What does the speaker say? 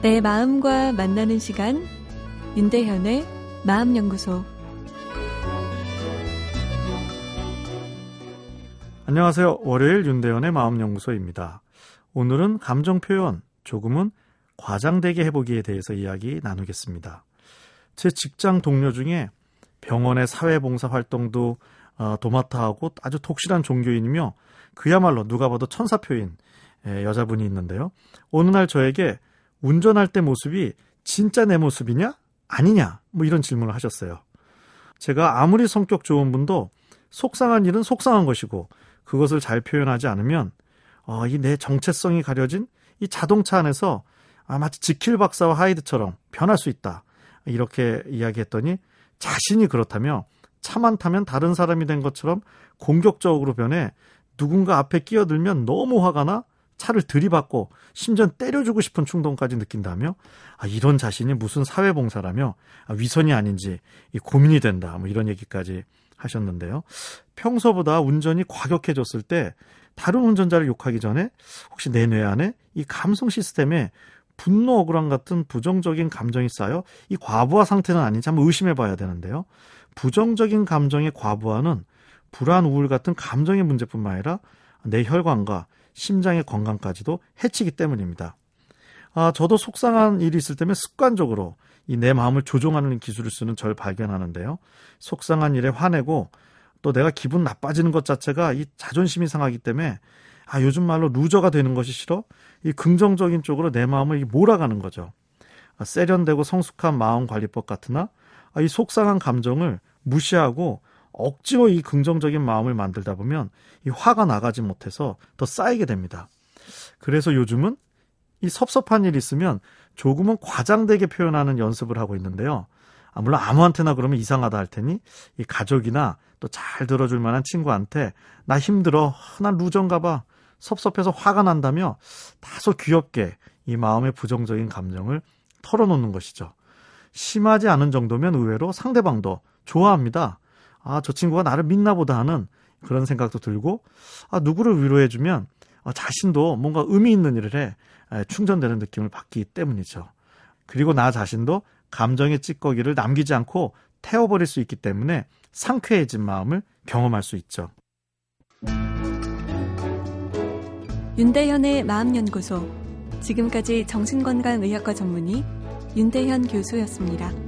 내 마음과 만나는 시간 윤대현의 마음연구소 안녕하세요. 월요일 윤대현의 마음연구소입니다. 오늘은 감정 표현 조금은 과장되게 해보기에 대해서 이야기 나누겠습니다. 제 직장 동료 중에 병원의 사회봉사 활동도 어, 도맡아 하고 아주 독실한 종교인이며 그야말로 누가 봐도 천사표인 여자분이 있는데요. 어느 날 저에게 운전할 때 모습이 진짜 내 모습이냐? 아니냐? 뭐 이런 질문을 하셨어요. 제가 아무리 성격 좋은 분도 속상한 일은 속상한 것이고 그것을 잘 표현하지 않으면 어, 이 내 정체성이 가려진 이 자동차 안에서 아, 마치 지킬 박사와 하이드처럼 변할 수 있다. 이렇게 이야기했더니 자신이 그렇다며 차만 타면 다른 사람이 된 것처럼 공격적으로 변해 누군가 앞에 끼어들면 너무 화가 나 차를 들이받고 심지어 때려주고 싶은 충동까지 느낀다며 아, 이런 자신이 무슨 사회봉사라며 아, 위선이 아닌지 고민이 된다 뭐 이런 얘기까지 하셨는데요. 평소보다 운전이 과격해졌을 때 다른 운전자를 욕하기 전에 혹시 내 뇌 안에 이 감성 시스템에 분노, 억울함 같은 부정적인 감정이 쌓여 이 과부하 상태는 아닌지 한번 의심해 봐야 되는데요. 부정적인 감정의 과부하는 불안, 우울 같은 감정의 문제뿐만 아니라 내 혈관과 심장의 건강까지도 해치기 때문입니다. 아, 저도 속상한 일이 있을 때면 습관적으로 이 내 마음을 조종하는 기술을 쓰는 절 발견하는데요. 속상한 일에 화내고 또 내가 기분 나빠지는 것 자체가 이 자존심이 상하기 때문에 아, 요즘 말로 루저가 되는 것이 싫어? 이 긍정적인 쪽으로 내 마음을 몰아가는 거죠. 아, 세련되고 성숙한 마음 관리법 같으나 아, 이 속상한 감정을 무시하고 억지로 이 긍정적인 마음을 만들다 보면 이 화가 나가지 못해서 더 쌓이게 됩니다. 그래서 요즘은 이 섭섭한 일 있으면 조금은 과장되게 표현하는 연습을 하고 있는데요. 아, 물론 아무한테나 그러면 이상하다 할 테니 이 가족이나 또 잘 들어줄 만한 친구한테 나 힘들어, 난 루전가 봐, 섭섭해서 화가 난다며 다소 귀엽게 이 마음의 부정적인 감정을 털어놓는 것이죠. 심하지 않은 정도면 의외로 상대방도 좋아합니다. 아, 저 친구가 나를 믿나 보다 하는 그런 생각도 들고, 아, 누구를 위로해주면 아, 자신도 뭔가 의미 있는 일을 해 충전되는 느낌을 받기 때문이죠. 그리고 나 자신도 감정의 찌꺼기를 남기지 않고 태워버릴 수 있기 때문에 상쾌해진 마음을 경험할 수 있죠. 윤대현의 마음연구소. 지금까지 정신건강의학과 전문의 윤대현 교수였습니다.